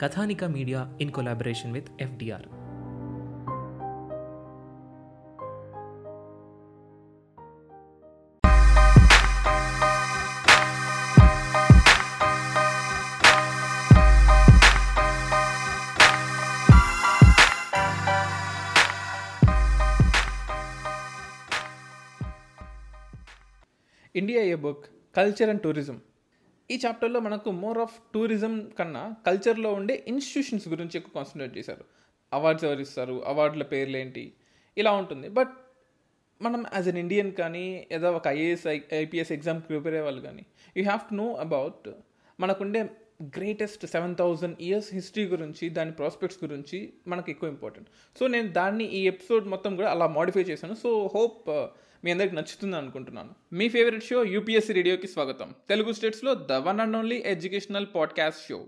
Kathanika media in collaboration with FDR India a book culture and tourism ఈ చాప్టర్లో మనకు more of tourism కన్నా కల్చర్లో ఉండే ఇన్స్టిట్యూషన్స్ గురించి ఎక్కువ కాన్సన్ట్రేట్ చేశారు. అవార్డ్స్ ఎవరు ఇస్తారు? అవార్డుల పేర్లు ఏంటి ఇలా ఉంటుంది. బట్ మనం యాజ్ అన్ ఇండియన్ కానీ ఏదో ఒక ఐఏఎస్ ఐపీఎస్ ఎగ్జామ్కి ప్రిపేర్ అయ్యే వాళ్ళు కానీ you have to know about మనకుండే greatest seven thousand years history గురించి దాని ప్రాస్పెక్ట్స్ గురించి మనకు ఎక్కువ ఇంపార్టెంట్ సో నేను దాన్ని ఈ ఎపిసోడ్ మొత్తం కూడా అలా మాడిఫై చేశాను. సో హోప్ మీ అందరికి నచ్చుతుంది అనుకుంటున్నాను. మీ ఫేవరెట్ షో యూపీఎస్సీ రేడియోకి స్వాగతం. తెలుగు స్టేట్స్లో the one and only educational podcast show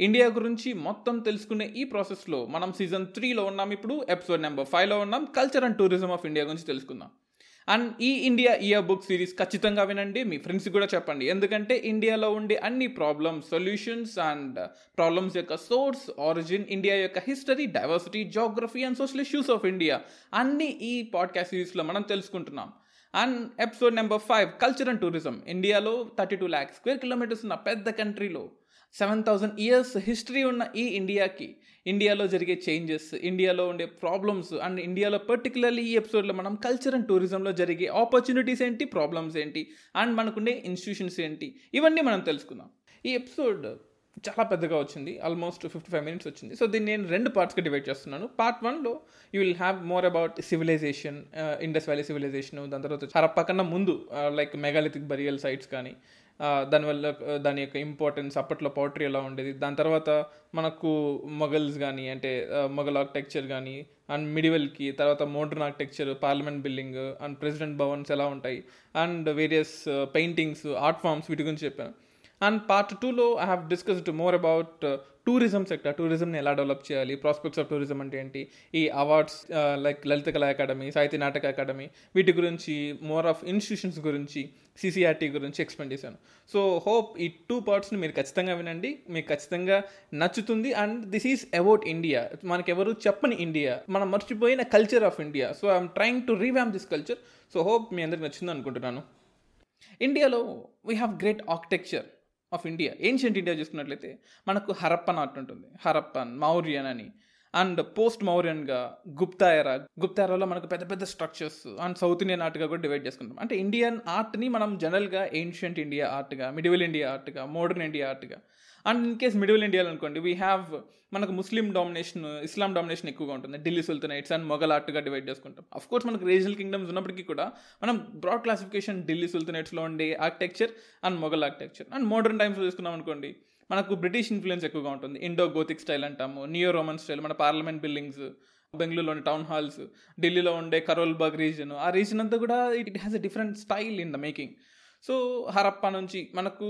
India గురించి మొత్తం తెలుసుకునే ఈ ప్రాసెస్లో మనం సీజన్ త్రీలో ఉన్నాం ఇప్పుడు ఎపిసోడ్ నెంబర్ ఫైవ్లో ఉన్నాం culture and tourism of India గురించి తెలుసుకుందాం. అండ్ ఈ ఇండియా ఇయర్ బుక్ సిరీస్ ఖచ్చితంగా వినండి మీ ఫ్రెండ్స్కి కూడా చెప్పండి. ఎందుకంటే ఇండియాలో ఉండే అన్ని ప్రాబ్లమ్స్ సొల్యూషన్స్ అండ్ ప్రాబ్లమ్స్ యొక్క సోర్స్ ఆరిజిన్ ఇండియా యొక్క history diversity geography and social issues of India అన్ని ఈ పాడ్కాస్ట్ సిరీస్లో మనం తెలుసుకుంటున్నాం. And episode number five culture and tourism ఇండియాలో thirty two lakhs square kilometres ఉన్న పెద్ద కంట్రీలో సెవెన్ థౌజండ్ ఇయర్స్ హిస్టరీ ఉన్న ఈ ఇండియాకి ఇండియాలో జరిగే చేంజెస్ ఇండియాలో ఉండే ప్రాబ్లమ్స్ అండ్ ఇండియాలో పర్టికులర్లీ ఈ ఎపిసోడ్లో మనం కల్చర్ అండ్ టూరిజంలో జరిగే ఆపర్చునిటీస్ ఏంటి ప్రాబ్లమ్స్ ఏంటి అండ్ మనకుండే ఇన్స్టిట్యూషన్స్ ఏంటి ఇవన్నీ మనం తెలుసుకుందాం. ఈ ఎపిసోడ్ చాలా పెద్దగా వచ్చింది ఆల్మోస్ట్ ఫిఫ్టీ ఫైవ్ మినిట్స్ వచ్చింది. సో దీన్ని నేను రెండు పార్ట్స్గా డివైడ్ చేస్తున్నాను. పార్ట్ వన్లో you will have more about civilization Indus valley civilization దాని తర్వాత హరప్ప కన్నా ముందు లైక్ మెగాలిథిక్ బరియల్ సైట్స్ కానీ దానివల్ల దాని యొక్క ఇంపార్టెన్స్ అప్పట్లో పౌట్రీ ఎలా ఉండేది? దాని తర్వాత మనకు మొగల్స్ కానీ అంటే మొఘల్ ఆర్కిటెక్చర్ కానీ అండ్ మిడివెల్కి తర్వాత modern architecture parliament building and president Bhavans ఎలా ఉంటాయి and various paintings art forms వీటి గురించి చెప్పాను. అండ్ పార్ట్ టూలో I have discussed more about tourism sector టూరిజంని ఎలా డెవలప్ చేయాలి ప్రాస్పెక్ట్స్ ఆఫ్ టూరిజం అంటే ఏంటి ఈ అవార్డ్స్ లైక్ లలిత కళా అకాడమీ సాహిత్య నాటక అకాడమీ వీటి గురించి మోర్ ఆఫ్ ఇన్స్టిట్యూషన్స్ గురించి సిసిఆర్టీ గురించి ఎక్స్ప్లెయిన్ చేశాను. సో హోప్ ఈ టూ పార్ట్స్ని మీరు ఖచ్చితంగా వినండి మీకు ఖచ్చితంగా నచ్చుతుంది and this is about India మనకెవరు చెప్పని ఇండియా మనం మర్చిపోయిన culture of India so I'm trying to revamp this culture so hope మీ అందరికి నచ్చింది అనుకుంటున్నాను. ఇండియాలో we have great architecture of India ancient India చూసుకున్నట్లయితే మనకు హరప్పన్ ఆర్ట్ ఉంటుంది. హరప్పన్ మౌర్యన్ అని. అండ్ పోస్ట్ మౌర్యన్గా గుప్తా ఎరా. గుప్తా ఎరాలో మనకు పెద్ద పెద్ద స్ట్రక్చర్స్ అండ్ సౌత్ ఇండియన్ ఆర్ట్గా కూడా డివైడ్ చేసుకుంటాం. అంటే ఇండియన్ ఆర్ట్ని మనం జనరల్గా ఏన్షియంట్ ఇండియా ఆర్ట్గా మిడివల్ ఇండియా ఆర్ట్గా మోడర్న్ ఇండియా ఆర్ట్గా అండ్ ఇన్ కేస్ మిడిల్ ఇండియాలో అనుకోండి వీ హ్యావ్ మనకు ముస్లిం డామినేషన్ ఇస్లాం డామినేషన్ ఎక్కువగా ఉంటుంది. ఢిల్లీ సుల్తనైట్స్ అండ్ మొఘల్ ఆర్ట్గా డివైడ్ చేసుకుంటాం. అఫ్ కోర్స్ మనకు రీజనల్ కింగ్డమ్స్ ఉన్నప్పటికీ కూడా మనం బ్రాడ్ క్లాసిఫికేషన్ ఢిల్లీ సుల్తనైట్స్లో ఉండే architecture and Mughal architecture and modern టైమ్స్లో తీసుకున్నాం అనుకోండి మనకు బ్రిటిష్ ఇన్ఫ్లుయెన్స్ ఎక్కువగా ఉంటుంది. ఇండో గోతిక్ స్టైల్ అంటాము నియో రోమన్ స్టైల్ మన పార్లమెంట్ బిల్డింగ్స్ బెంగళూరులోని టౌన్ హాల్స్ ఢిల్లీలో ఉండే కరోల్బాగ్ రీజన్ ఆ రీజన్ అంతా కూడా it has a different style in the making so Harappa నుంచి మనకు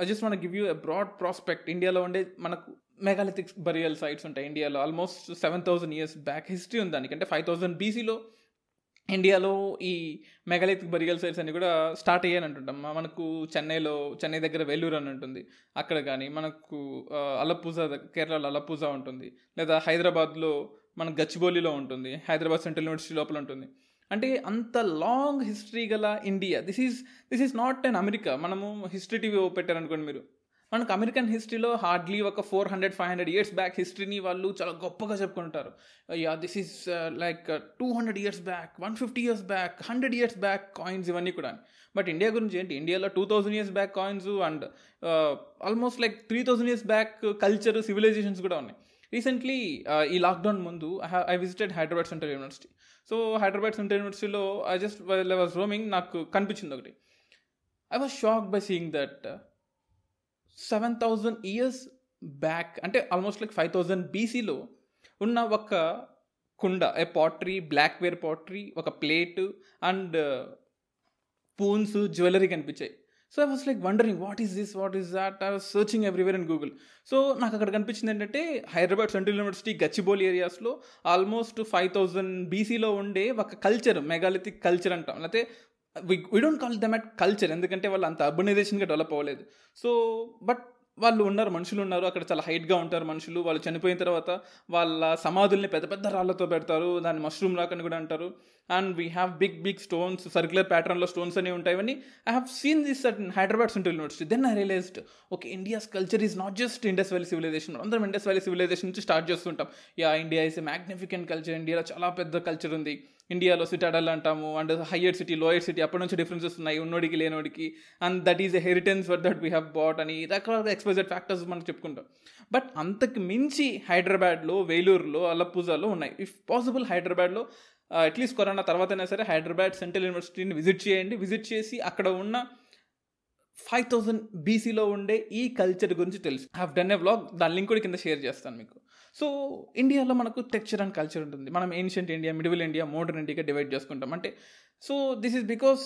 I just want give you a broad prospect ఇండియాలో ఉండే మనకు మెగాలిథిక్స్ బరియల్ సైట్స్ ఉంటాయి. ఇండియాలో almost seven thousand years back history ఉంది దానికి. అంటే ఫైవ్ థౌసండ్ బీసీలో ఇండియాలో ఈ మెగాలిథిక్ బరియల్ సైట్స్ అన్ని కూడా స్టార్ట్ అయ్యాయని అంటుంటాం. మనకు చెన్నైలో చెన్నై దగ్గర వెల్లూరు అని ఉంటుంది. అక్కడ కానీ మనకు అలపూజ కేరళలో అలపూజ ఉంటుంది. లేదా హైదరాబాద్లో మన గచ్చిబౌలిలో ఉంటుంది. హైదరాబాద్ సెంట్రల్ యూనివర్సిటీ లోపల ఉంటుంది. అంటే అంత లాంగ్ హిస్టరీ గల India this is this is not an America మనము హిస్టరీ టీవీ పెట్టారనుకోండి మీరు. మనకు అమెరికన్ హిస్టరీలో హార్డ్లీ ఒక four hundred five hundred years back హిస్టరీని వాళ్ళు చాలా గొప్పగా చెప్పుకుంటారు. Yeah this is like two hundred years back one fifty years back hundred years back coins ఇవన్నీ కూడా. బట్ ఇండియా గురించి ఏంటి? ఇండియాలో two thousand years back coins and almost like three thousand years back culture civilizations కూడా ఉన్నాయి. Recently ఈ lockdown ముందు I visited Hyderabad central university so Hyderabad central యూనివర్సిటీలో I just I was roaming నాకు కనిపించింది ఒకటి. I was shock by seeing that seven thousand years back అంటే almost like five thousand బీసీలో ఉన్న ఒక కుండ ఏ పాటరీ బ్లాక్వేర్ పాటరీ ఒక ప్లేట్ అండ్ పూన్స్ జ్యువెలరీ కనిపించాయి. So I was like wondering what is this what is that I was searching everywhere in Google so నాకు అక్కడ కనిపించింది ఏంటంటే హైదరాబాద్ సెంట్రల్ యూనివర్సిటీ గచ్చిబౌలి ఏరియాస్లో ఆల్మోస్ట్ ఫైవ్ థౌజండ్ బీసీలో ఉండే ఒక కల్చర్ మెగాలిథిక్ కల్చర్ అంటాం. లేకపోతే we don't call them at culture ఎందుకంటే వాళ్ళు అంత అర్బనైజేషన్గా డెవలప్ అవ్వలేదు. సో బట్ వాళ్ళు ఉన్నారు మనుషులు ఉన్నారు అక్కడ చాలా హైట్గా ఉంటారు మనుషులు. వాళ్ళు చనిపోయిన తర్వాత వాళ్ళ సమాధుల్ని పెద్ద పెద్ద రాళ్ళతో పెడతారు దాన్ని మష్రూమ్ రాక్ అని కూడా అంటారు. And we have big big stones circular ప్యాటర్న్లో స్టోన్స్ అనేవి ఉంటాయి. అవన్నీ I have seen this at Hyderabad central university then I realised okay India's culture is not just Indus valley civilization అందరం ఇండస్ వ్యాలీ సివిలైజేషన్ నుంచి start చేస్తుంటాం. Yeah India is a magnificent culture ఇండియాలో చాలా పెద్ద culture ఉంది. ఇండియాలో citadel అంటాము. And higher city lower city అప్పటి నుంచి డిఫరెన్సెస్ ఉన్నాయి. ఉన్నోడికి లేనోడికి. And that is a heritance for that we have bought అని రకరకాల ఎక్స్పోజర్ ఫ్యాక్టర్స్ మనం చెప్పుకుంటాం. బట్ అంతకు మించి హైదరాబాద్లో వేలూరులో అలపూజాలో ఉన్నాయి. ఇఫ్ పాసిబుల్ హైదరాబాద్లో అట్లీస్ట్ కరోనా తర్వాతైనా సరే హైదరాబాద్ సెంట్రల్ యూనివర్సిటీని విజిట్ చేయండి. విజిట్ చేసి అక్కడ ఉన్న ఫైవ్ థౌజండ్ బీసీలో ఉండే ఈ కల్చర్ గురించి తెలుసు. హ్యావ్ డన్ ఏ వ్లాగ్ దాని లింక్ కూడా కింద షేర్ చేస్తాను మీకు. సో ఇండియాలో మనకు టెక్చర్ అండ్ కల్చర్ ఉంటుంది. మనం ancient India middle India modern ఇండియాగా divide చేసుకుంటాం. అంటే సో దిస్ ఈస్ బికాస్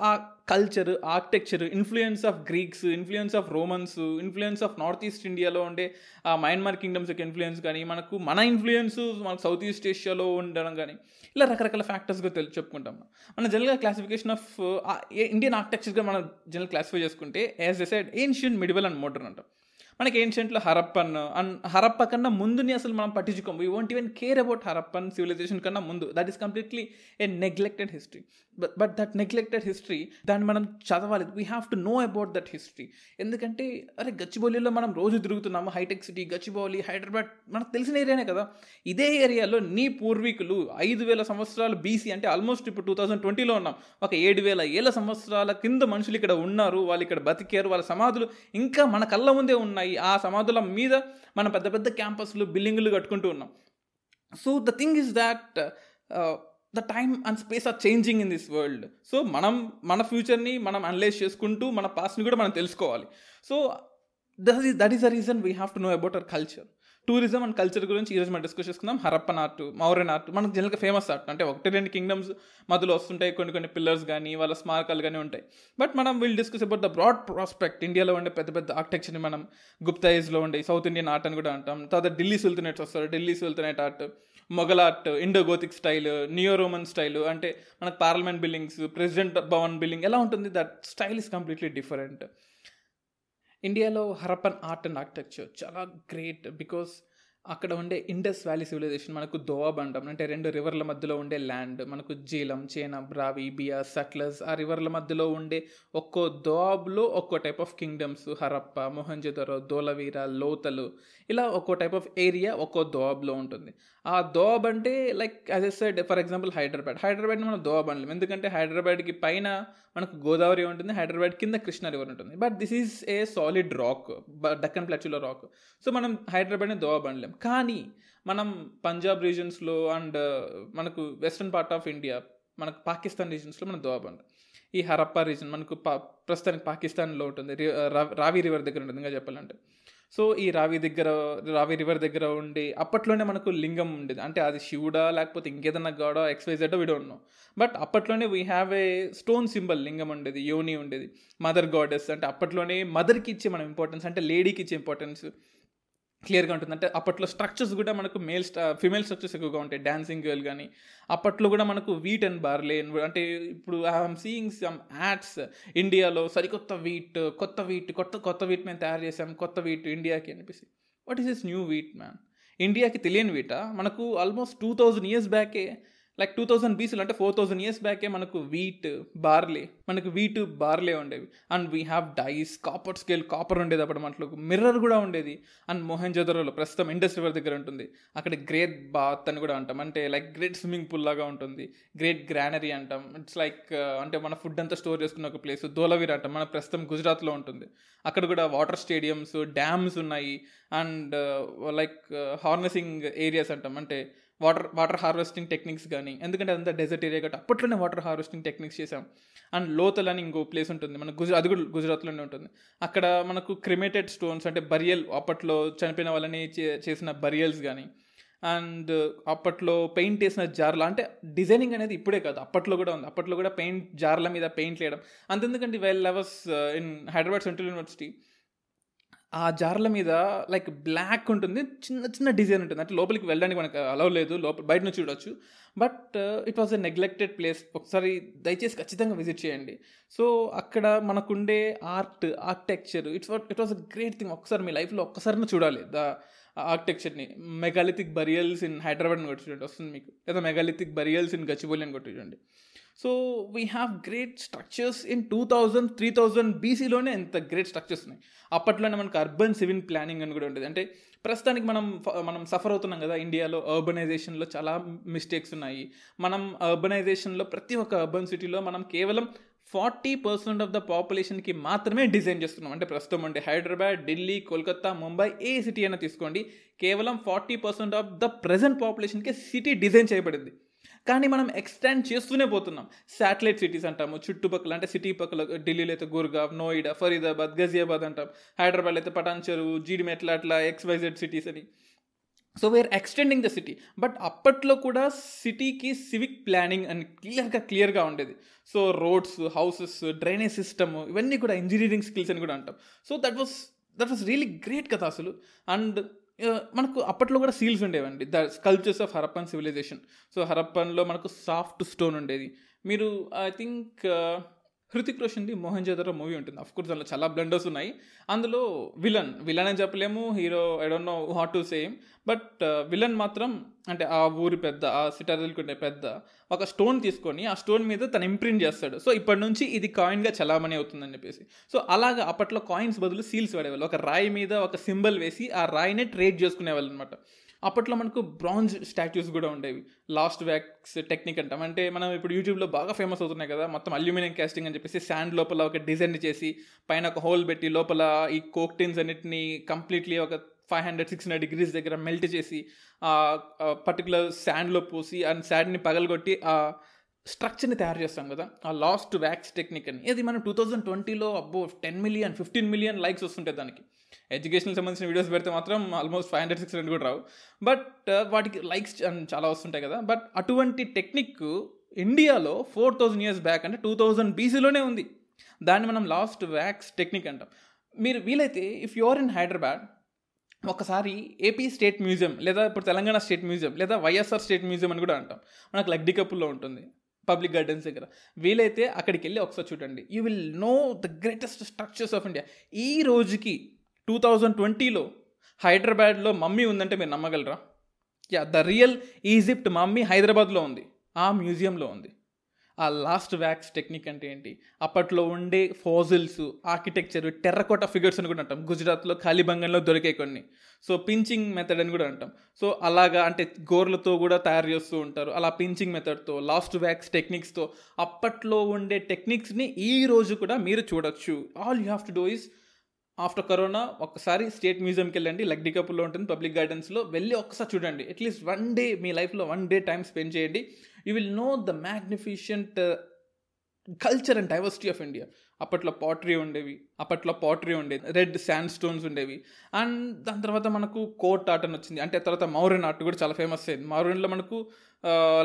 ఆ culture architecture influence of Greeks influence of Romans influence of north east ఇండియాలో ఉండే ఆ మయన్మార్ కింగ్డమ్స్ యొక్క ఇన్ఫ్లుయెన్స్ కానీ మనకు మన ఇన్ఫ్లుయెన్స్ మనకు సౌత్ ఈస్ట్ ఏషియాలో ఉండడం కానీ ఇలా రకరకాల ఫ్యాక్టర్స్గా తెలి చెప్పుకుంటాం మన. జనరల్గా క్లాసిఫికేషన్ ఆఫ్ ఇండియన్ ఆర్కిటెక్చర్గా మనం జనరల్ క్లాసిఫై చేసుకుంటే as a side ancient medieval and modern అంటాం. మనకి ఏన్షియంట్లో హరప్పన్ అండ్ హరప్ప కన్నా ముందుని అసలు మనం పట్టించుకోం we won't even care about Harappan civilization కన్నా ముందు. That is completely a neglected history but that neglected history దాన్ని మనం చదవాలి. We have to know about that history ఎందుకంటే అరే గచ్చిబౌలిలో మనం రోజు తిరుగుతున్నాము. Hi tech city Gachibowli Hyderabad మనకు తెలిసిన ఏరియానే కదా. ఇదే ఏరియాలో నీ పూర్వీకులు ఐదు వేల సంవత్సరాలు బీసీ అంటే ఆల్మోస్ట్ ఇప్పుడు టూ థౌజండ్ ట్వంటీలో ఉన్నాం. ఒక ఏడు వేల ఏళ్ళ సంవత్సరాల కింద మనుషులు ఇక్కడ ఉన్నారు. వాళ్ళు ఇక్కడ బతికారు. వాళ్ళ సమాధులు ఇంకా మన కళ్ళ ముందే ఉన్నాయి. ఆ సమాధుల మీద మనం పెద్ద పెద్ద క్యాంపస్లు బిల్డింగులు కట్టుకుంటూ ఉన్నాం. So the thing is that the time and space are changing in this world so మనం మన ఫ్యూచర్ని మనం అనలైజ్ చేసుకుంటూ మన పాస్ట్ని కూడా మనం తెలుసుకోవాలి. So that is that is the reason we have to know about our culture tourism and culture గురించి ఈరోజు మనం డిస్కస్ చేసుకుందాం. హరప్పన్ ఆర్ట్ మౌర్యన్ ఆర్ట్ మనకు జనరల్గా ఫేమస్ ఆర్ట్ అంటే ఒకటి రెండు కింగ్డమ్స్ మధ్యలో వస్తుంటాయి. కొన్ని కొన్ని పిల్లర్స్ కానీ వాళ్ళ స్మారకాలు కానీ ఉంటాయి. బట్ మనం will discuss about the broad prospect ఇండియాలో ఉండే పెద్ద పెద్ద ఆర్కిటెక్చర్ని మనం గుప్తాయిజ్లో ఉండే సౌత్ ఇండియన్ ఆర్ట్ అని కూడా అంటాం. తర్వాత ఢిల్లీ సుల్తనేట్స్ వస్తారు. Delhi sultanate art Mughal art Indo Gothic style neo Roman style అంటే మనకు parliament buildings president Bhavan building ఎలా ఉంటుంది? That style is completely different ఇండియాలో హరప్పన్ ఆర్ట్ అండ్ ఆర్కిటెక్చర్ చాలా గ్రేట్ బికాస్ అక్కడ ఉండే ఇండస్ వ్యాలీ సివిలైజేషన్ మనకు దోవాబ్ అంటాం అంటే రెండు రివర్ల మధ్యలో ఉండే ల్యాండ్ మనకు జీలం చైనా బ్రావి బియా సట్లస్ ఆ రివర్ల మధ్యలో ఉండే ఒక్కో దోవాబ్లో ఒక్కో type of kingdoms Harappa Mohenjodaro Dholavira లోతలు ఇలా ఒక్కో టైప్ ఆఫ్ ఏరియా ఒక్కో దోవాబ్లో ఉంటుంది. ఆ దోవాబ్ అంటే like as a side for example Hyderabad. హైదరాబాద్ని మనం దోవాబ్ అనలేము ఎందుకంటే హైదరాబాద్కి పైన మనకు గోదావరి ఉంటుంది హైదరాబాద్ కింద కృష్ణా రివర్ ఉంటుంది. But this is a solid rock Deccan ప్లాచ్యూలో rock so మనం హైదరాబాద్ని దోవాబ్ అనలేం. కానీ మనం పంజాబ్ రీజన్స్లో అండ్ uh, మనకు వెస్ట్రన్ పార్ట్ ఆఫ్ ఇండియా మనకు పాకిస్తాన్ రీజన్స్లో మనం దోవాబ్ అంటాం ఈ హరప్పా రీజన్ మనకు పా ప్రస్తుతానికి పాకిస్తాన్లో ఉంటుంది uh, రావి రివర్ దగ్గర ఉంటుంది ఇంకా చెప్పాలంటే. సో ఈ రావి దగ్గర రావి రివర్ దగ్గర ఉండి అప్పట్లోనే మనకు లింగం ఉండేది. అంటే అది శివుడా లేకపోతే ఇంకేదన్నా గాడా ఎక్స్వైజెడ్ వీ డోంట్ బట్ అప్పట్లోనే we have a stone symbol lingam ఉండేది యోని ఉండేది. మదర్ గాడెస్ అంటే అప్పట్లోనే మదర్కి ఇచ్చే మనం ఇంపార్టెన్స్ అంటే లేడీకి ఇచ్చే ఇంపార్టెన్స్ క్లియర్గా ఉంటుంది. అంటే అప్పట్లో స్ట్రక్చర్స్ కూడా మనకు మేల్ ఫిమేల్ స్ట్రక్చర్స్ ఎక్కువగా ఉంటాయి. డాన్సింగ్ గర్ల్ కానీ అప్పట్లో కూడా మనకు వీట్ అండ్ బార్లే అంటే ఇప్పుడు ఐఎమ్ సీయింగ్ సమ్ యాడ్స్ ఇండియాలో సరికొత్త వీట్ కొత్త వీట్ కొత్త కొత్త వీట్ మేము తయారు చేసాం కొత్త వీట్ ఇండియాకి అనిపిస్తుంది. What is this new wheat man ఇండియాకి తెలియని వీట? మనకు ఆల్మోస్ట్ టూ థౌజండ్ ఇయర్స్ బ్యాకే లైక్ టూ థౌజండ్ బీసీలో అంటే ఫోర్ థౌసండ్ ఇయర్స్ బ్యాకే మనకు వీట్ బార్లే మనకు వీట్ బార్లే ఉండేవి. And we have dice copper scale copper ఉండేది అప్పుడు మనలో మిర్రర్ కూడా ఉండేది. అండ్ మోహన్ ప్రస్తుతం ఇండస్ట్రీ రివర్ దగ్గర ఉంటుంది. అక్కడ గ్రేట్ బాత్ అని కూడా అంటాం. అంటే లైక్ గ్రేట్ స్విమ్మింగ్ పూల్ లాగా ఉంటుంది. గ్రేట్ గ్రానరీ అంటాం. ఇట్స్ లైక్ uh, అంటే మన ఫుడ్ అంతా స్టోర్ చేసుకున్న ఒక ప్లేస్ దోలవీర్ అంటాం. మన ప్రస్తుతం గుజరాత్లో ఉంటుంది. అక్కడ కూడా వాటర్ స్టేడియమ్స్ డ్యామ్స్ ఉన్నాయి. అండ్ లైక్ హార్నెసింగ్ ఏరియాస్ అంటాం. అంటే వాటర్ వాటర్ హార్వెస్టింగ్ టెక్నిక్స్ కానీ ఎందుకంటే అదంతా డెజర్ట్ ఏరియా కాబట్టి అప్పట్లోనే వాటర్ హార్వెస్టింగ్ టెక్నిక్స్ చేసాం అండ్ లోతల్ అని ఇంకో ప్లేస్ ఉంటుంది మన గుజ అది కూడా గుజరాత్లోనే ఉంటుంది. అక్కడ మనకు క్రిమేటెడ్ స్టోన్స్ అంటే బరియల్ అప్పట్లో చనిపోయిన వాళ్ళని చే- చేసిన బరియల్స్ కానీ అండ్ అప్పట్లో పెయింట్ వేసిన జార్ల అంటే డిజైనింగ్ అనేది ఇప్పుడే కాదు అప్పట్లో కూడా ఉంది. అప్పట్లో కూడా పెయింట్ జార్ల మీద పెయింట్ వేయడం అంతెందుకంటే well lovers in Hyderabad Central University ఆ జార్ల మీద లైక్ బ్లాక్ ఉంటుంది చిన్న చిన్న డిజైన్ ఉంటుంది. అంటే లోపలికి వెళ్ళడానికి మనకు అలవ్ లేదు లోపల బయట నుంచి చూడొచ్చు. But it was a neglected place ఒకసారి దయచేసి ఖచ్చితంగా విజిట్ చేయండి. సో అక్కడ మనకుండే art architecture it's it was a great thing ఒకసారి మీ లైఫ్లో ఒక్కసారి చూడాలి ద ఆర్కిటెక్చర్ని మెగాలిథిక్ బరియల్స్ ఇన్ హైదరాబాద్ కొట్టి చూడండి వస్తుంది మీకు. లేదా మెగాలిథిక్ బరియల్స్ ఇన్ గచ్చిబౌలి అని కొట్టి చూడండి. So we have great structures in two thousand three thousand బీసీలోనే ఎంత గ్రేట్ స్ట్రక్చర్స్ ఉన్నాయి. అప్పట్లోనే మనకు అర్బన్ సివిల్ ప్లానింగ్ అని కూడా ఉంటుంది అంటే ప్రస్తుతానికి మనం మనం సఫర్ అవుతున్నాం కదా ఇండియాలో అర్బనైజేషన్లో చాలా మిస్టేక్స్ ఉన్నాయి. మనం అర్బనైజేషన్లో ప్రతి ఒక్క అర్బన్ సిటీలో మనం కేవలం ఫార్టీ పర్సెంట్ ఆఫ్ ద పాపులేషన్కి మాత్రమే డిజైన్ చేస్తున్నాం. అంటే ప్రస్తుతం అంటే హైదరాబాద్ ఢిల్లీ కోల్కత్తా ముంబై ఏ సిటీ అయినా తీసుకోండి. కేవలం forty percent of the present పాపులేషన్కి city design చేయబడింది. కానీ మనం ఎక్స్టెండ్ చేస్తూనే పోతున్నాం. శాటిలైట్ సిటీస్ అంటాము చుట్టుపక్కల అంటే సిటీ పక్కల ఢిల్లీలో అయితే గుర్గావ్ నోయిడా ఫరీదాబాద్ గజియాబాద్ అంటాం. హైదరాబాద్ అయితే పటాన్చెరు జీడిమెట్ల అట్లా ఎక్స్వైజెడ్ సిటీస్ అని. So we're extending the city but అప్పట్లో కూడా సిటీకి సివిక్ ప్లానింగ్ అని క్లియర్గా క్లియర్గా ఉండేది. So roads houses drainage system ఇవన్నీ కూడా ఇంజనీరింగ్ స్కిల్స్ అని కూడా అంటాం. So that was that was really great కదా అసలు. అండ్ మనకు అప్పట్లో కూడా సీల్స్ ఉండేవండి. The sculptures of Harappan civilisation so హరప్పన్లో మనకు సాఫ్ట్ స్టోన్ ఉండేది. మీరు ఐ థింక్ హృతిక్ రోషన్ది మోహన్ జోదరో మూవీ ఉంటుంది. అఫ్ కోర్స్ అందులో చాలా బ్లండర్స్ ఉన్నాయి. అందులో విలన్ విలన్ అని చెప్పలేము. Hero I don't know what to same but villain మాత్రం అంటే ఆ ఊరి పెద్ద ఆ సిటారిల్కుండే పెద్ద ఒక స్టోన్ తీసుకొని ఆ స్టోన్ మీద తను ఇంప్రింట్ చేస్తాడు. సో ఇప్పటి నుంచి ఇది కాయిన్గా చలామణి అవుతుందని చెప్పేసి. సో అలాగా అప్పట్లో కాయిన్స్ బదులు సీల్స్ వాడేవాళ్ళు. ఒక రాయి మీద ఒక సింబల్ వేసి ఆ రాయినే ట్రేడ్ చేసుకునేవాళ్ళు అనమాట అప్పట్లో మనకు బ్రాంజ్ స్టాచ్యూస్ కూడా ఉండేవి. లాస్ట్ వ్యాక్స్ టెక్నిక్ అంటాం. అంటే మనం ఇప్పుడు యూట్యూబ్లో బాగా ఫేమస్ అవుతున్నాయి కదా మొత్తం అల్యూమినియం క్యాస్టింగ్ అని చెప్పేసి శాండ్ లోపల ఒక డిజైన్ చేసి పైన ఒక హోల్ పెట్టి లోపల ఈ కోక్టిన్స్ అన్నిటిని కంప్లీట్లీ ఒక five hundred six hundred degrees దగ్గర మెల్ట్ చేసి పర్టికులర్ శాండ్లో పోసి అండ్ శాండ్ని పగలగొట్టి ఆ స్ట్రక్చర్ని తయారు చేస్తాం కదా ఆ లాస్ట్ వ్యాక్స్ టెక్నిక్ అని. ఇది మనం టూ థౌజండ్ ట్వంటీలో అబ్బో ten million fifteen million likes వస్తుంటాయి దానికి. ఎడ్యుకేషన్కి సంబంధించిన వీడియోస్ పెడితే మాత్రం almost five hundred six hundred కూడా రావు. బట్ uh, వాటికి లైక్స్ చాలా వస్తుంటాయి కదా. బట్ అటువంటి టెక్నిక్ ఇండియాలో ఫోర్ థౌజండ్ ఇయర్స్ బ్యాక్ అంటే టూ థౌజండ్ బీసీలోనే ఉంది. దాన్ని మనం లాస్ట్ వ్యాక్స్ టెక్నిక్ అంటాం. మీరు వీలైతే if you are in Hyderabad ఒకసారి ఏపీ స్టేట్ మ్యూజియం లేదా ఇప్పుడు తెలంగాణ స్టేట్ మ్యూజియం లేదా వైఎస్ఆర్ స్టేట్ మ్యూజియం అని కూడా అంటాం. మనకు లగ్డి కప్పుల్లో ఉంటుంది పబ్లిక్ గార్డెన్స్ దగ్గర. వీలైతే అక్కడికి వెళ్ళి ఒకసారి చూడండి. You will know the greatest structures of India ఈ రోజుకి టూ థౌజండ్ ట్వంటీలో హైదరాబాద్లో మమ్మీ ఉందంటే మీరు నమ్మగలరా? Yeah the real Egypt mummy హైదరాబాద్లో ఉంది. ఆ మ్యూజియంలో ఉంది. ఆ లాస్ట్ వ్యాక్స్ టెక్నిక్ అంటే ఏంటి? అప్పట్లో ఉండే ఫాజిల్స్ ఆర్కిటెక్చర్ టెర్రకోట ఫిగర్స్ అని కూడా అంటాం. గుజరాత్లో ఖాళీబంగంలో దొరికే కొన్ని. సో పించింగ్ మెథడ్ అని కూడా అంటాం. సో అలాగా అంటే గోర్లతో కూడా తయారు చేస్తూ ఉంటారు. అలా పించింగ్ మెథడ్తో లాస్ట్ వ్యాక్స్ టెక్నిక్స్తో అప్పట్లో ఉండే టెక్నిక్స్ని ఈ రోజు కూడా మీరు చూడొచ్చు. All you have to do is after corona ఒకసారి స్టేట్ మ్యూజియంకి వెళ్ళండి. లగ్డి కపుల్లో ఉంటుంది పబ్లిక్ గార్డెన్స్లో. వెళ్ళి ఒకసారి చూడండి. అట్లీస్ట్ వన్ డే మీ లైఫ్లో వన్ డే టైం స్పెండ్ చేయండి. You will know the magnificent culture and diversity of India అప్పట్లో పాటరీ ఉండేవి అప్పట్లో పాటరీ ఉండేది రెడ్ శాండ్ స్టోన్స్ ఉండేవి. అండ్ దాని తర్వాత మనకు కోట్ ఆర్ట్ అని వచ్చింది. అంటే తర్వాత మౌరన్ ఆర్ట్ కూడా చాలా ఫేమస్ అయింది. మౌరన్లో మనకు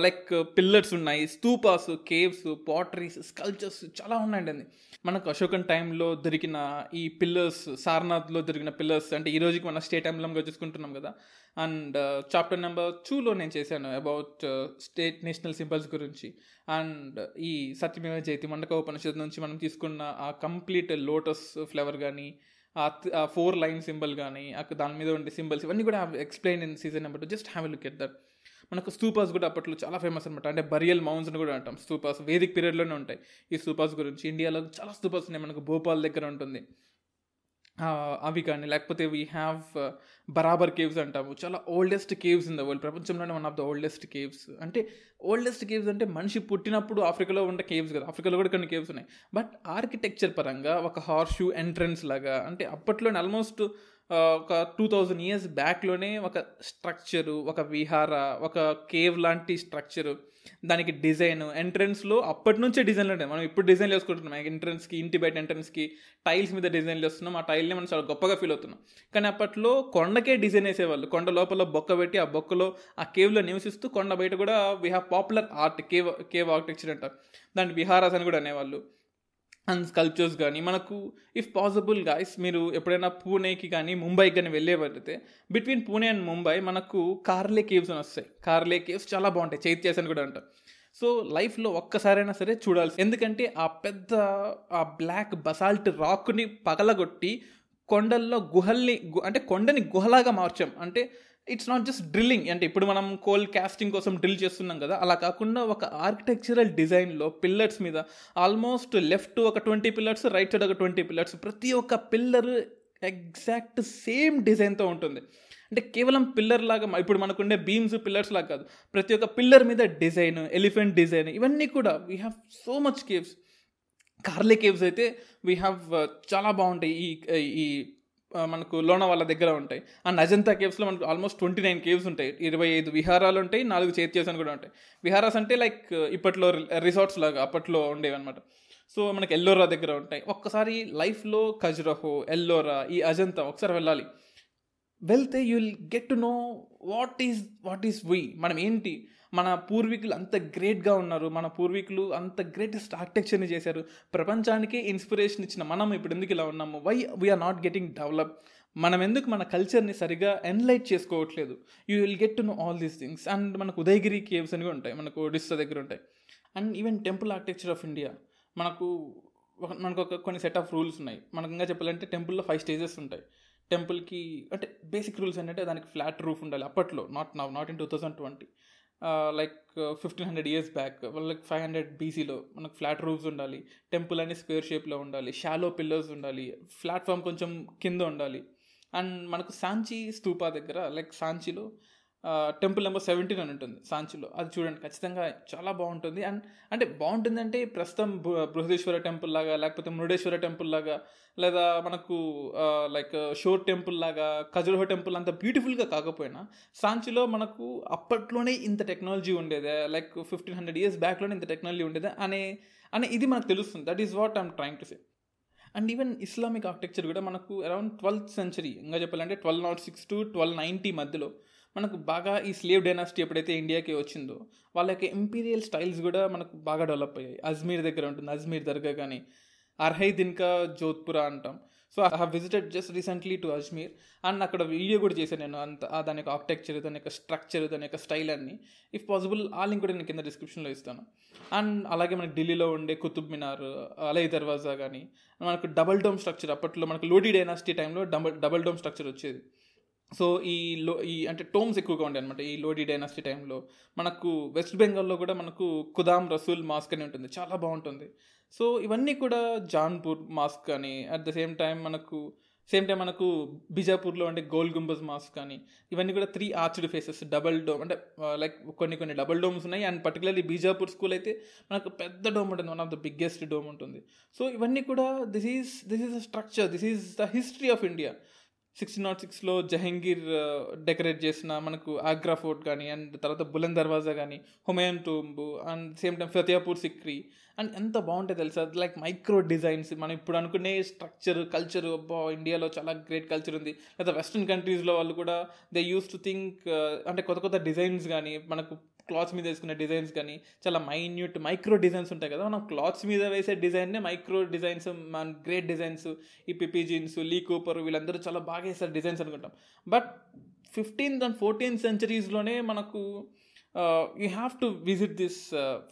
లైక్ పిల్లర్స్ ఉన్నాయి స్తూపాస్ కేవ్స్ పాటరీస్ స్కల్చర్స్ చాలా ఉన్నాయండి. మనకు అశోకన్ టైంలో దొరికిన ఈ పిల్లర్స్ సారనాథ్లో దొరికిన పిల్లర్స్ అంటే ఈ రోజుకి మన స్టేట్ ఎంబ్లంగా చూసుకుంటున్నాం కదా అండ్ చాప్టర్ నెంబర్ టూలో నేను చేశాను అబౌట్ స్టేట్ నేషనల్ సింబల్స్ గురించి. అండ్ ఈ సత్యమేవ జయతి మండక ఉపనిషత్తు నుంచి మనం తీసుకున్న ఆ కంప్లీట్ లోటస్ ఫ్లవర్ కానీ ఆ ఫోర్ లైన్ సింబల్ కానీ అక్కడ దాని మీద ఉండే సింబల్స్ ఇవన్నీ కూడా explain in season number two just have look at that మనకు స్తూపాస్ కూడా అప్పట్లో చాలా ఫేమస్ అనమాట అంటే బరియల్ మౌంట్స్ అని కూడా అంటాం. స్తూపాస్ వేదిక్ పీరియడ్లోనే ఉంటాయి. ఈ స్తూపాస్ గురించి ఇండియాలో చాలా స్తూపాస్ ఉన్నాయి. మనకు భోపాల్ దగ్గర ఉంటుంది. అవి కానీ లేకపోతే వీ హ్యావ్ బరాబర్ కేవ్స్ అంటాము. చాలా oldest caves in the world ప్రపంచంలోనే one of the oldest caves అంటే ఓల్డెస్ట్ కేవ్స్ అంటే మనిషి పుట్టినప్పుడు ఆఫ్రికాలో ఉండే కేవ్స్ కదా. ఆఫ్రికాలో కూడా కొన్ని కేవ్స్ ఉన్నాయి. బట్ ఆర్కిటెక్చర్ పరంగా ఒక హార్షూ షూ ఎంట్రన్స్ లాగా అంటే అప్పట్లోనే ఆల్మోస్ట్ ఒక టూ థౌజండ్ ఇయర్స్ బ్యాక్లోనే ఒక స్ట్రక్చరు ఒక విహార ఒక కేవ్ లాంటి స్ట్రక్చరు దానికి డిజైన్ ఎంట్రన్స్లో అప్పటి నుంచే డిజైన్లు ఉంటాయి మనం ఇప్పుడు డిజైన్ వేసుకుంటున్నాం. ఎంట్రన్స్కి ఇంటి బయట ఎంట్రన్స్కి టైల్స్ మీద డిజైన్లు వేస్తున్నాం. ఆ టైల్ని మనం చాలా గొప్పగా ఫీల్ అవుతున్నాం. కానీ అప్పట్లో కొండకే డిజైన్ వేసేవాళ్ళు. కొండ లోపల బొక్క పెట్టి ఆ బొక్కలో ఆ కేవ్లో నివసిస్తూ కొండ బయట కూడా we have popular art cave cave architecture అంటారు దాని విహారాస్ అని కూడా అనేవాళ్ళు. అండ్ స్కల్ప్చర్స్ కానీ మనకు ఇఫ్ పాసిబుల్ గాయస్ మీరు ఎప్పుడైనా పూణేకి కానీ ముంబైకి కానీ వెళ్ళేవారైతే బిట్వీన్ పూణే అండ్ ముంబై మనకు కార్లే కేవ్స్ అని వస్తాయి. కార్లే కేవ్స్ చాలా బాగుంటాయి. చైత్యాస్ అని కూడా అంటారు. సో లైఫ్లో ఒక్కసారైనా సరే చూడాల్సి ఎందుకంటే ఆ పెద్ద ఆ బ్లాక్ బసాల్ట్ రాక్ని పగలగొట్టి కొండల్లో గుహల్ని గు- అంటే కొండని గుహలాగా మార్చాం. అంటే ఇట్స్ నాట్ జస్ట్ డ్రిల్లింగ్ అంటే ఇప్పుడు మనం కోల్ క్యాస్టింగ్ కోసం డ్రిల్ చేస్తున్నాం కదా అలా కాకుండా ఒక ఆర్కిటెక్చరల్ డిజైన్లో పిల్లర్స్ మీద ఆల్మోస్ట్ లెఫ్ట్ ఒక ట్వంటీ పిల్లర్స్ రైట్ సైడ్ ఒక ట్వంటీ పిల్లర్స్ ప్రతి ఒక్క పిల్లర్ ఎగ్జాక్ట్ సేమ్ డిజైన్తో ఉంటుంది. అంటే కేవలం పిల్లర్ లాగా ఇప్పుడు మనకుండే బీమ్స్ పిల్లర్స్ లాగా కాదు. ప్రతి ఒక్క పిల్లర్ మీద డిజైన్ ఎలిఫెంట్ డిజైన్ ఇవన్నీ కూడా we have so much caves Karli caves అయితే వీ హ్యావ్ uh, చాలా బాగుంటాయి ఈ ఈ మనకు లోనావాల దగ్గర ఉంటాయి. అండ్ అజంతా కేవ్స్లో మనకు ఆల్మోస్ట్ ట్వంటీ నైన్ కేవ్స్ ఉంటాయి. ఇరవై ఐదు విహారాలు ఉంటాయి నాలుగు చేత్యాస్ అని కూడా ఉంటాయి. విహారాస్ అంటే లైక్ ఇప్పట్లో రిసార్ట్స్ లాగా అప్పట్లో ఉండేవి అనమాట సో మనకి ఎల్లోరా దగ్గర ఉంటాయి. ఒక్కసారి లైఫ్లో ఖజురహో ఎల్లోరా ఈ అజంతా ఒకసారి వెళ్ళాలి. వెళ్తే you will get to know what is what is we మనం ఏంటి? మన పూర్వీకులు అంత గ్రేట్గా ఉన్నారు. మన పూర్వీకులు అంత గ్రేటెస్ట్ ఆర్కిటెక్చర్ని చేశారు. ప్రపంచానికి ఇన్స్పిరేషన్ ఇచ్చిన మనం ఇప్పుడు ఎందుకు ఇలా ఉన్నాము? Why we're not getting develop మనం ఎందుకు మన కల్చర్ని సరిగా ఎన్లైట్ చేసుకోవట్లేదు? You will get to know all these things and మనకు ఉదయగిరి కేవ్స్ అని ఉంటాయి. మనకు ఒడిస్సా దగ్గర ఉంటాయి. And even temple architecture of India మనకు ఒక- మనకు ఒక కొన్ని సెట్ ఆఫ్ రూల్స్ ఉన్నాయి. మనకు ఇంకా చెప్పాలంటే టెంపుల్లో ఫైవ్ స్టేజెస్ ఉంటాయి. టెంపుల్కి అంటే బేసిక్ రూల్స్ ఏంటంటే దానికి ఫ్లాట్ రూఫ్ ఉండాలి. అప్పట్లో not now not in two thousand twenty like fifteen hundred years back like five hundred బీసీలో మనకు ఫ్లాట్ రూఫ్స్ ఉండాలి. టెంపుల్ అనేది స్క్వేర్ షేప్లో ఉండాలి. షాలో పిల్లర్స్ ఉండాలి. ప్లాట్ఫామ్ కొంచెం కింద ఉండాలి. అండ్ మనకు సాంచి స్తూపా దగ్గర లైక్ సాంచిలో టెంపుల్ నెంబర్ సెవెంటీన్ అని ఉంటుంది సాంచిలో. అది చూడండి ఖచ్చితంగా చాలా బాగుంటుంది. అండ్ అంటే బాగుంటుంది అంటే ప్రస్తుతం బృ- బృహదేశ్వర టెంపుల్ లాగా లేకపోతే మురుడేశ్వర టెంపుల్ లాగా లేదా మనకు లైక్ షోర్ టెంపుల్ లాగా ఖజురహో టెంపుల్ అంత బ్యూటిఫుల్గా కాకపోయినా సాంచిలో మనకు అప్పట్లోనే ఇంత టెక్నాలజీ ఉండేదే. లైక్ ఫిఫ్టీన్ హండ్రెడ్ ఇయర్స్ బ్యాక్లోనే ఇంత టెక్నాలజీ ఉండేదే అనే అనే ఇది మనకు తెలుస్తుంది. That is what I'm trying to say. And even Islamic architecture కూడా మనకు అరౌండ్ ట్వెల్త్ సెంచరీ ఇంకా చెప్పాలంటే twelve not six to twelve ninety మధ్యలో మనకు బాగా ఈ స్లేవ్ డైనాసిటీ ఎప్పుడైతే ఇండియాకి వచ్చిందో వాళ్ళ యొక్క ఇంపీరియల్ స్టైల్స్ కూడా మనకు బాగా డెవలప్ అయ్యాయి. అజ్మీర్ దగ్గర ఉంటుంది అజ్మీర్ దర్గా కానీ అర్హై దిన్కా జోధ్పురా అంటాం. So I have visited just recently to Ajmer. And అక్కడ వీడియో కూడా చేశాను నేను అంత దాని యొక్క ఆర్కిటెక్చర్ దాని యొక్క స్ట్రక్చర్ దాని యొక్క స్టైల్ అన్ని. ఇఫ్ పాసిబుల్ ఆ లింక్ కూడా నేను కింద డిస్క్రిప్షన్లో ఇస్తాను. అండ్ అలాగే మనకి ఢిల్లీలో ఉండే కుతుబ్ మినార్ అలై దర్వాజా కానీ మనకు డబల్ డోమ్ స్ట్రక్చర్ అప్పట్లో మనకు లోడీ డైనాసిటీ టైంలో డబల్ డబల్ డోమ్ స్ట్రక్చర్ వచ్చేది. సో ఈ లో ఈ అంటే టోమ్స్ ఎక్కువగా ఉండే అనమాట ఈ లోడీ డైనాసిటీ టైంలో మనకు వెస్ట్ బెంగాల్లో కూడా మనకు కుదాం రసూల్ మాస్క్ అని ఉంటుంది. చాలా బాగుంటుంది. సో ఇవన్నీ కూడా జాన్పూర్ మాస్క్ అని అట్ ద సేమ్ టైం మనకు సేమ్ టైం మనకు బిజాపూర్లో అంటే గోల్ గుంబజ్ మాస్క్ కానీ ఇవన్నీ కూడా three arched faces double dome అంటే లైక్ కొన్ని కొన్ని డబల్ డోమ్స్ ఉన్నాయి. అండ్ పర్టికులర్లీ బీజాపూర్ స్కూల్ అయితే మనకు పెద్ద డోమ్ ఉంటుంది. One of the biggest dome ఉంటుంది. సో ఇవన్నీ కూడా this is this is the structure this is the history of India sixteen not సిక్స్లో జహంగీర్ డెకరేట్ చేసిన మనకు ఆగ్రా ఫోర్ట్ కానీ అండ్ తర్వాత బులంద్ దర్వాజా కానీ Humayun tomb and same time Fatehpur Sikri and ఎంత బాగుంటుంది తెలుసా? లైక్ మైక్రో డిజైన్స్ మనం ఇప్పుడు అనుకునే స్ట్రక్చర్ కల్చర్ అబ్బా ఇండియాలో చాలా గ్రేట్ కల్చర్ ఉంది. లేదా వెస్ట్రన్ కంట్రీస్లో వాళ్ళు కూడా దే యూస్ టు థింక్ అంటే కొత్త కొత్త డిజైన్స్ కానీ మనకు క్లాత్స్ మీద వేసుకునే డిజైన్స్ కానీ చాలా మైన్యూట్ మైక్రో డిజైన్స్ ఉంటాయి కదా. మనం క్లాత్స్ మీద వేసే డిజైన్నే మైక్రో డిజైన్స్ మన గ్రేట్ డిజైన్స్ ఈ పిపి జీన్స్ లీ కూపర్ వీళ్ళందరూ చాలా బాగా వేస్తారు డిజైన్స్ అనుకుంటాం. బట్ ఫిఫ్టీన్త్ అండ్ ఫోర్టీన్త్ సెంచరీస్లోనే మనకు you have to visit this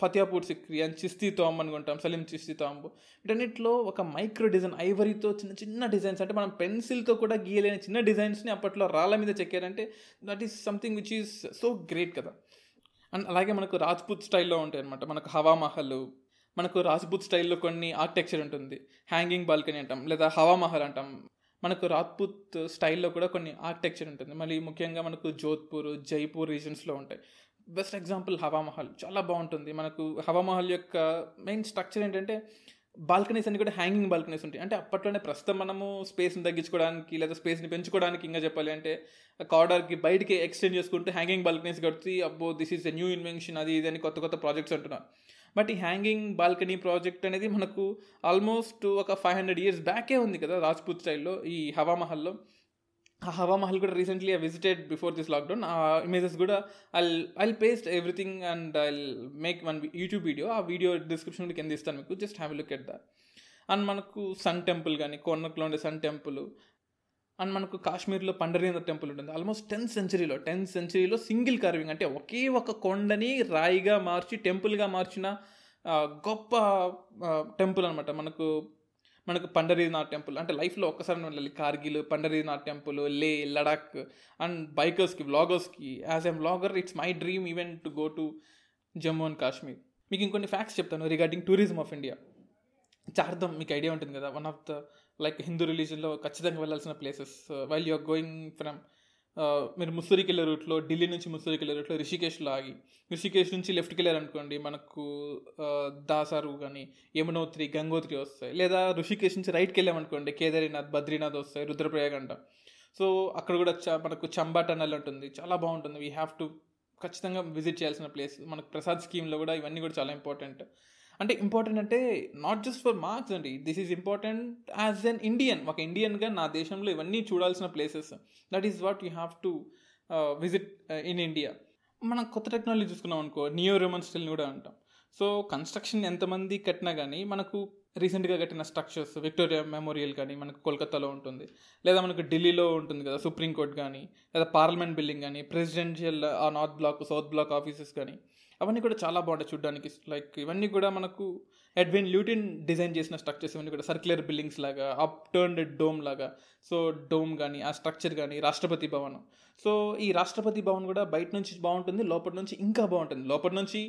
Fatehpur Sikri and Chishti tomb అనుకుంటాం సలీం చిస్తీ తోంబు వీటన్నిటిలో ఒక మైక్రో డిజైన్ ఐవరీతో చిన్న చిన్న డిజైన్స్ అంటే మనం పెన్సిల్తో కూడా గీయలేని చిన్న డిజైన్స్ని అప్పట్లో రాళ్ళ మీద చెక్కారంటే that is something which is so great కదా. అండ్ అలాగే మనకు రాజ్పూత్ స్టైల్లో ఉంటాయి అనమాట మనకు హవామహల్ మనకు రాజ్పూత్ స్టైల్లో కొన్ని ఆర్కిటెక్చర్ ఉంటుంది. హ్యాంగింగ్ బాల్కనీ అంటాం లేదా హవామహల్ అంటాం. మనకు రాజ్పూత్ స్టైల్లో కూడా కొన్ని ఆర్కిటెక్చర్ ఉంటుంది. మళ్ళీ ముఖ్యంగా మనకు జోధ్పూర్ జైపూర్ రీజన్స్లో ఉంటాయి. బెస్ట్ ఎగ్జాంపుల్ హవామహల్ చాలా బాగుంటుంది. మనకు హవామహల్ యొక్క మెయిన్ స్ట్రక్చర్ ఏంటంటే బాల్కనీస్ అన్ని కూడా హ్యాంగింగ్ బాల్కనీస్ ఉంటాయి. అంటే అప్పట్లోనే ప్రస్తుతం మనము స్పేస్ని తగ్గించుకోవడానికి లేదా స్పేస్ని పెంచుకోవడానికి ఇంకా చెప్పాలి అంటే కార్డర్కి బయటికి ఎక్స్టెండ్ చేసుకుంటూ హ్యాంగింగ్ బాల్కనీస్ కడితే అబ్బో this is a new invention అది ఇది అని కొత్త కొత్త ప్రాజెక్ట్స్ అంటున్నారు. బట్ ఈ హ్యాంగింగ్ బాల్కనీ ప్రాజెక్ట్ అనేది మనకు ఆల్మోస్ట్ ఒక ఫైవ్ హండ్రెడ్ ఇయర్స్ బ్యాకే ఉంది కదా రాజ్పూత్ స్టైల్లో ఈ హవామహల్లో ఆ హవా మహల్ కూడా recently I visited before this lockdown ఆ ఇమేజెస్ కూడా I'll I'll paste everything and I'll make one YouTube video ఆ వీడియో డిస్క్రిప్షన్ కింద ఇస్తాను మీకు. Just have look at that and మనకు సన్ టెంపుల్ కానీ కోర్నర్లో ఉండే సన్ టెంపుల్ అండ్ మనకు కాశ్మీర్లో పండరీంద్ర టెంపుల్ ఉంటుంది. ఆల్మోస్ట్ టెన్త్ సెంచరీలో టెన్త్ సెంచరీలో సింగిల్ కార్వింగ్ అంటే ఒకే ఒక కొండని రాయిగా మార్చి టెంపుల్గా మార్చిన గొప్ప టెంపుల్ అనమాట మనకు మనకు పండరీనాథ్ టెంపుల్ అంటే లైఫ్లో ఒక్కసారి వెళ్ళాలి కార్గిల్ పండరీనాథ్ టెంపుల్ లే లడాక్ అండ్ బైకర్స్కి వ్లాగర్స్కి. As a vlogger it's my dream even to go to Jammu and Kashmir. మీకు ఇంకొన్ని ఫ్యాక్ట్స్ చెప్తాను regarding tourism of India. Chardham మీకు ఐడియా ఉంటుంది కదా one of the like Hindu రిలీజన్లో ఖచ్చితంగా వెళ్ళాల్సిన places. While you're going from మీరు ముస్సూరికి వెళ్ళే రూట్లో ఢిల్లీ నుంచి ముస్సూరికి వెళ్ళే రూట్లో రిషికేష్లో ఆగి రిషికేష్ నుంచి లెఫ్ట్కి వెళ్ళారనుకోండి మనకు దాసారు కానీ యమునోత్రి గంగోత్రి వస్తాయి. లేదా ఋషికేష్ నుంచి రైట్కి వెళ్ళామనుకోండి కేదారినాథ్ బద్రీనాథ్ వస్తాయి రుద్రప్రయాగ అంట సో అక్కడ కూడా చ మనకు చంబా టన్నల్ ఉంటుంది చాలా బాగుంటుంది. వీ హ్యావ్ టు ఖచ్చితంగా విజిట్ చేయాల్సిన ప్లేస్ మనకు ప్రసాద్ స్కీమ్లో కూడా ఇవన్నీ కూడా చాలా ఇంపార్టెంట్ అంటే ఇంపార్టెంట్ అంటే నాట్ జస్ట్ ఫర్ మార్క్స్ అండి. This is important as an Indian ఒక ఇండియన్గా నా దేశంలో ఇవన్నీ చూడాల్సిన places that is what you have to visit in India మనం కొత్త టెక్నాలజీ చూసుకున్నాం అనుకో నియో రోమన్ స్టైల్ని కూడా అంటాం. సో కన్స్ట్రక్షన్ ఎంతమంది కట్టినా కానీ మనకు రీసెంట్గా కట్టిన స్ట్రక్చర్స్ విక్టోరియా మెమోరియల్ కానీ మనకు కోల్కతాలో ఉంటుంది. లేదా మనకు ఢిల్లీలో ఉంటుంది కదా సుప్రీంకోర్టు కానీ లేదా పార్లమెంట్ బిల్డింగ్ కానీ ప్రెసిడెన్షియల్ ఆ north block south block offices కానీ. అవన్నీ కూడా చాలా బాగుంటాయి చూడడానికి. లైక్ ఇవన్నీ కూడా మనకు ఎడ్విన్ ల్యూటిన్ డిజైన్ చేసిన స్ట్రక్చర్స్ ఇవన్నీ కూడా సర్క్యులర్ బిల్డింగ్స్ లాగా అప్ టర్న్డ్ డోమ్ లాగా. సో డోమ్ కానీ ఆ స్ట్రక్చర్ కానీ రాష్ట్రపతి భవన్ సో ఈ రాష్ట్రపతి భవన్ కూడా బయట నుంచి బాగుంటుంది లోపల నుంచి ఇంకా బాగుంటుంది. లోపల నుంచి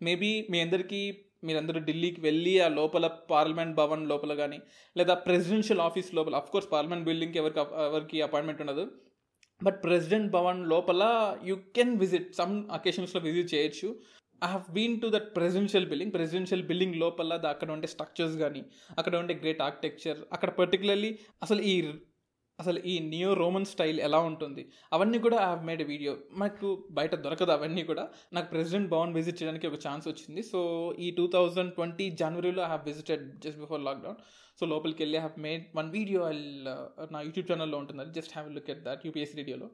మేబీ మీ అందరికీ మీరందరూ ఢిల్లీకి వెళ్ళి ఆ లోపల పార్లమెంట్ భవన్ లోపల కానీ లేదా ప్రెసిడెన్షియల్ ఆఫీస్ లోపల అఫ్ కోర్స్ పార్లమెంట్ బిల్డింగ్కి ఎవరికి ఎవరికి అపాయింట్మెంట్ ఉండదు. బట్ ప్రెసిడెంట్ భవన్ లోపల యూ కెన్ విజిట్ సమ్ అకేషన్స్లో విజిట్ చేయొచ్చు. I have been to that presidential building presidential building లోపల అక్కడ ఉండే స్ట్రక్చర్స్ కానీ అక్కడ ఉండే గ్రేట్ ఆర్కిటెక్చర్ అక్కడ పర్టికులర్లీ అసలు ఈ అసలు ఈ నియో రోమన్ స్టైల్ ఎలా ఉంటుంది? అవన్నీ కూడా ఐ హావ్ మేడ్ వీడియో నాకు బయట దొరకదు అవన్నీ కూడా. నాకు ప్రెసిడెంట్ భవన్ విజిట్ చేయడానికి ఒక ఛాన్స్ వచ్చింది. సో ఈ టూ థౌజండ్ ట్వంటీ జనవరిలో I have visited just before lockdown so లోపలికి వెళ్ళి హ్యావ్ మేడ్ వన్ వీడియో నా యూట్యూబ్ ఛానల్లో ఉంటుంది అది just have look at that UPS రేడియోలో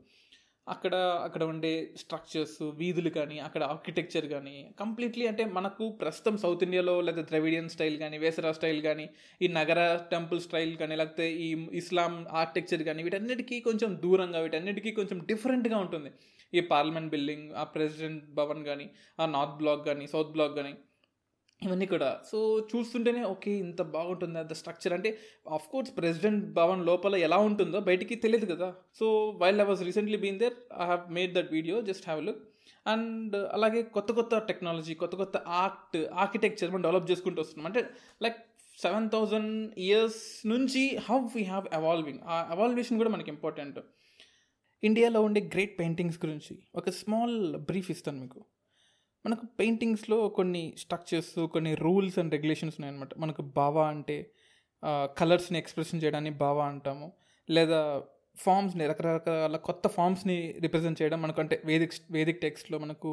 అక్కడ అక్కడ ఉండే స్ట్రక్చర్స్ వీధులు కానీ అక్కడ ఆర్కిటెక్చర్ కానీ కంప్లీట్లీ అంటే మనకు ప్రస్తుతం సౌత్ ఇండియాలో లేదా ద్రవిడియన్ స్టైల్ కానీ వేసరా స్టైల్ కానీ ఈ నగర టెంపుల్ స్టైల్ కానీ లేకపోతే ఈ ఇస్లాం ఆర్కిటెక్చర్ కానీ వీటన్నిటికీ కొంచెం దూరంగా వీటన్నిటికీ కొంచెం డిఫరెంట్గా ఉంటుంది. ఈ పార్లమెంట్ బిల్డింగ్ ఆ ప్రెసిడెంట్ భవన్ కానీ ఆ నార్త్ బ్లాక్ కానీ సౌత్ బ్లాక్ కానీ ఇవన్నీ కూడా. సో చూస్తుంటేనే ఓకే ఇంత బాగుంటుంది ద స్ట్రక్చర్. అంటే ఆఫ్ కోర్స్ ప్రెసిడెంట్ భవన్ లోపల ఎలా ఉంటుందో బయటికి తెలియదు కదా. So while I was recently been there I have made that video just have look and అలాగే కొత్త కొత్త టెక్నాలజీ కొత్త కొత్త ఆర్ట్ ఆర్కిటెక్చర్ మనం డెవలప్ చేసుకుంటూ వస్తున్నాం. అంటే లైక్ సెవెన్ థౌజండ్ ఇయర్స్ నుంచి హౌ వీ హ్యావ్ అవాల్వింగ్ ఆ అవాల్వేషన్ కూడా మనకి ఇంపార్టెంట్ ఇండియాలో ఉండే గ్రేట్ పెయింటింగ్స్ గురించి ఒక స్మాల్ బ్రీఫ్ ఇస్తాను మీకు. మనకు పెయింటింగ్స్లో కొన్ని స్ట్రక్చర్స్ కొన్ని రూల్స్ అండ్ రెగ్యులేషన్స్ ఉన్నాయన్నమాట. మనకు బావా అంటే కలర్స్ని ఎక్స్ప్రెషన్ చేయడాన్ని బావా అంటాము. లేదా ఫామ్స్ని రకరకాల కొత్త ఫామ్స్ని రిప్రజెంట్ చేయడం మనకు అంటే వేదిక్ వేదిక్ టెక్స్ట్లో మనకు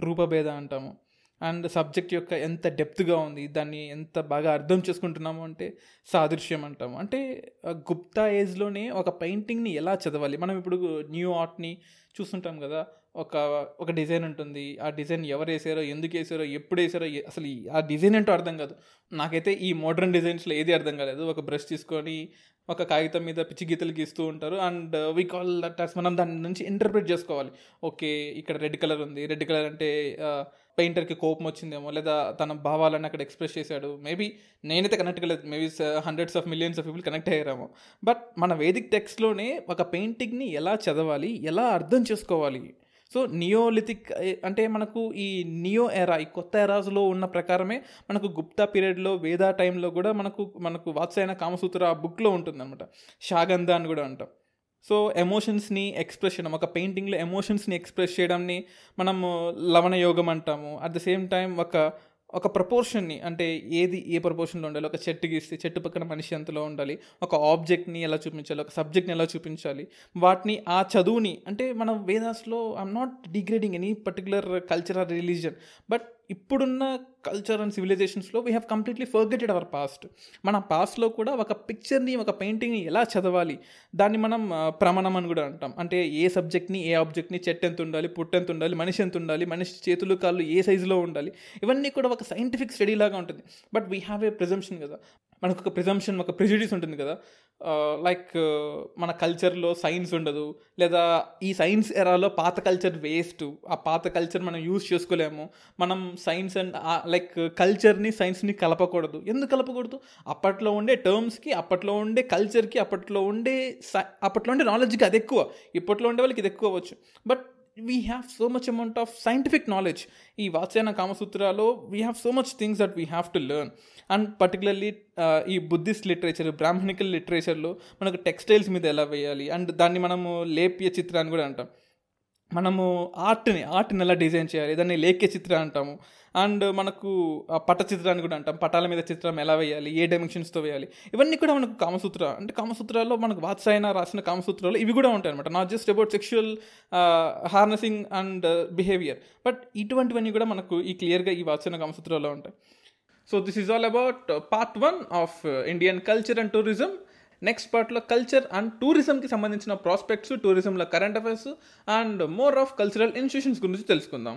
రూపభేద అంటాము. అండ్ సబ్జెక్ట్ యొక్క ఎంత డెప్త్గా ఉంది దాన్ని ఎంత బాగా అర్థం చేసుకుంటున్నాము అంటే సాదృశ్యం అంటాము. అంటే గుప్తా ఏజ్లోనే ఒక పెయింటింగ్ని ఎలా చదవాలి? మనం ఇప్పుడు న్యూ ఆర్ట్ని చూస్తుంటాం కదా ఒక ఒక డిజైన్ ఉంటుంది. ఆ డిజైన్ ఎవరు వేసారో ఎందుకు వేసారో ఎప్పుడు వేసారో అసలు ఈ- ఆ డిజైన్ ఏంటో అర్థం కాదు. నాకైతే ఈ మోడర్న్ డిజైన్స్లో ఏది అర్థం కాలేదు. ఒక బ్రష్ తీసుకొని ఒక కాగితం మీద పిచ్చి గీతలు గీస్తూ ఉంటారు. And we call that us మనం దాని నుంచి ఇంటర్ప్రిట్ చేసుకోవాలి. ఓకే ఇక్కడ రెడ్ కలర్ ఉంది. రెడ్ కలర్ అంటే పెయింటర్కి కోపం వచ్చిందేమో లేదా తన భావాలను అక్కడ ఎక్స్ప్రెస్ చేశాడు. మేబీ నేనైతే కనెక్ట్ కాలేదు. Maybe hundreds of millions of people connect అయ్యారేమో. But మన వేదిక్ టెక్స్ట్లోనే ఒక పెయింటింగ్ని ఎలా చదవాలి ఎలా అర్థం చేసుకోవాలి సో నియోలిథిక్ అంటే మనకు ఈ నియో ఎరా ఈ కొత్త ఎరాస్లో ఉన్న ప్రకారమే మనకు గుప్తా పీరియడ్లో వేదా టైంలో కూడా మనకు మనకు వాత్సాయన కామసూత్ర ఆ బుక్లో ఉంటుందన్నమాట. షాగంధ అని కూడా అంటాం. సో ఎమోషన్స్ని ఎక్స్ప్రెస్ చేయడం ఒక పెయింటింగ్లో ఎమోషన్స్ని ఎక్స్ప్రెస్ చేయడంని మనము లవణ యోగం అంటాము. అట్ ద సేమ్ టైం ఒక ఒక ప్రపోర్షన్ని అంటే ఏది ఏ ప్రపోర్షన్లో ఉండాలి ఒక చెట్టు గీస్తే చెట్టు పక్కన మనిషి ఎంతలో ఉండాలి ఒక ఆబ్జెక్ట్ని ఎలా చూపించాలి ఒక సబ్జెక్ట్ని ఎలా చూపించాలి వాటిని ఆ చదువుని అంటే మనం వేదాస్లో I'm not degrading any particular culture or religion but ఇప్పుడున్న culture and సివిలైజేషన్స్లో we have completely forgetted our past మన పాస్ట్లో కూడా ఒక పిక్చర్ని ఒక పెయింటింగ్ని ఎలా చదవాలి? దాన్ని మనం ప్రమాణం అని కూడా అంటాం. అంటే ఏ సబ్జెక్ట్ని ఏ ఆబ్జెక్ట్ని చెట్టు ఎంత ఉండాలి పుట్టు ఎంత ఉండాలి మనిషి ఎంత ఉండాలి మనిషి చేతులు కాళ్ళు ఏ సైజులో ఉండాలి? ఇవన్నీ కూడా ఒక సైంటిఫిక్ స్టడీ లాగా ఉంటుంది. But we have a presumption కదా. మనకు ఒక ప్రిజంప్షన్ ఒక ప్రిజుడిస్ ఉంటుంది కదా. లైక్ మన కల్చర్లో సైన్స్ ఉండదు. లేదా ఈ సైన్స్ ఎరాలో పాత కల్చర్ వేస్ట్ ఆ పాత కల్చర్ మనం యూజ్ చేసుకోలేము. మనం సైన్స్ అండ్ లైక్ కల్చర్ని సైన్స్ని కలపకూడదు. ఎందుకు కలపకూడదు? అప్పట్లో ఉండే టర్మ్స్కి అప్పట్లో ఉండే కల్చర్కి అప్పట్లో ఉండే సై- అప్పట్లో ఉండే నాలెడ్జ్కి అది ఎక్కువ. ఇప్పట్లో ఉండే వాళ్ళకి ఇది ఎక్కువ అవ్వచ్చు. But we have so much amount of scientific knowledge ఈ Vatsyayana కామసూత్రాలో we have so much things that we have to learn and particularly ఈ బుద్ధిస్ట్ లిటరేచర్ బ్రాహ్మణికల్ లిటరేచర్లో మనకు టెక్స్టైల్స్ మీద ఎలా వేయాలి? అండ్ దాన్ని మనము లేప్య చిత్రాన్ని కూడా అంటాం. మనము ఆర్ట్ని ఆర్ట్ని ఎలా డిజైన్ చేయాలి? దాన్ని లేఖ్య చిత్రం అంటాము. అండ్ మనకు ఆ పట చిత్రాన్ని కూడా అంటాం. పటాల మీద చిత్రం ఎలా వేయాలి? ఏ డైమెన్షన్స్తో వేయాలి? ఇవన్నీ కూడా మనకు కామసూత్ర అంటే కామసూత్రాల్లో మనకు వాత్సాయన రాసిన కామసూత్రాలు ఇవి కూడా ఉంటాయి అనమాట not just about sexual harnessing and behaviour but ఇటువంటివన్నీ కూడా మనకు ఈ క్లియర్గా ఈ వాత్సాయన కామసూత్రాల్లో ఉంటాయి. So this is all about part one of Indian culture and tourism next పార్ట్లో కల్చర్ అండ్ టూరిజంకి సంబంధించిన prospects టూరిజంలో current affairs and more of cultural institutions గురించి తెలుసుకుందాం.